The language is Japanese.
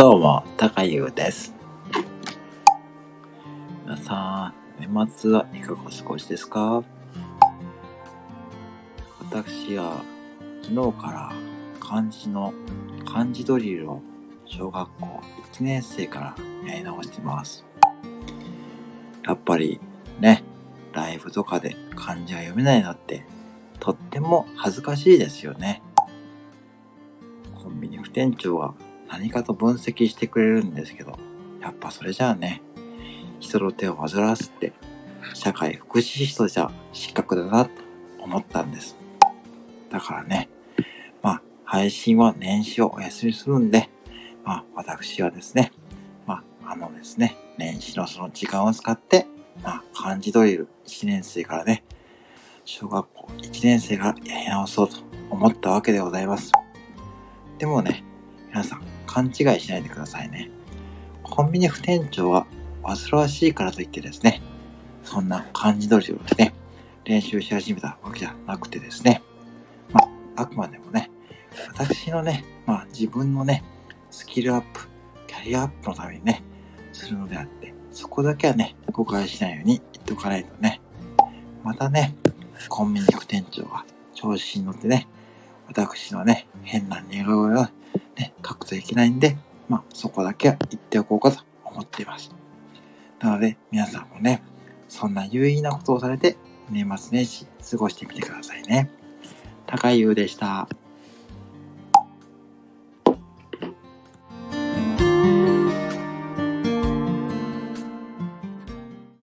どうも、高優です。皆さん、年末はいかがお過ごしですか？私は昨日から漢字の漢字ドリルを小学校1年生からやり直してます。やっぱりね、ライブとかで漢字が読めないのってとっても恥ずかしいですよね。コンビニ副店長は何かと分析してくれるんですけど、やっぱそれじゃあね、人の手を煩わすって、社会福祉士とじゃ失格だなと思ったんです。だからね、まあ、配信は年始をお休みするんで、まあ、私はですね、まあ、あのですね、年始のその時間を使って、まあ、漢字ドリル1年生からね、小学校1年生からやり直そうと思ったわけでございます。でもね、皆さん勘違いしないでくださいね。コンビニ副店長は煩わしいからといってですね、そんな漢字ドリルをですね、練習し始めたわけじゃなくてですね、まあ、あくまでもね、私のね、まあ自分のね、スキルアップ、キャリアアップのためにね、するのであって、そこだけはね、誤解しないように言っておかないとね、またね、コンビニ副店長が調子に乗ってね、私のね、変な似顔絵を、といけないんで、まあ、そこだけは言っておこうかと思っています。なので、皆さんもね、そんな有意義なことをされて、年末年始過ごしてみてくださいね。高井優でした。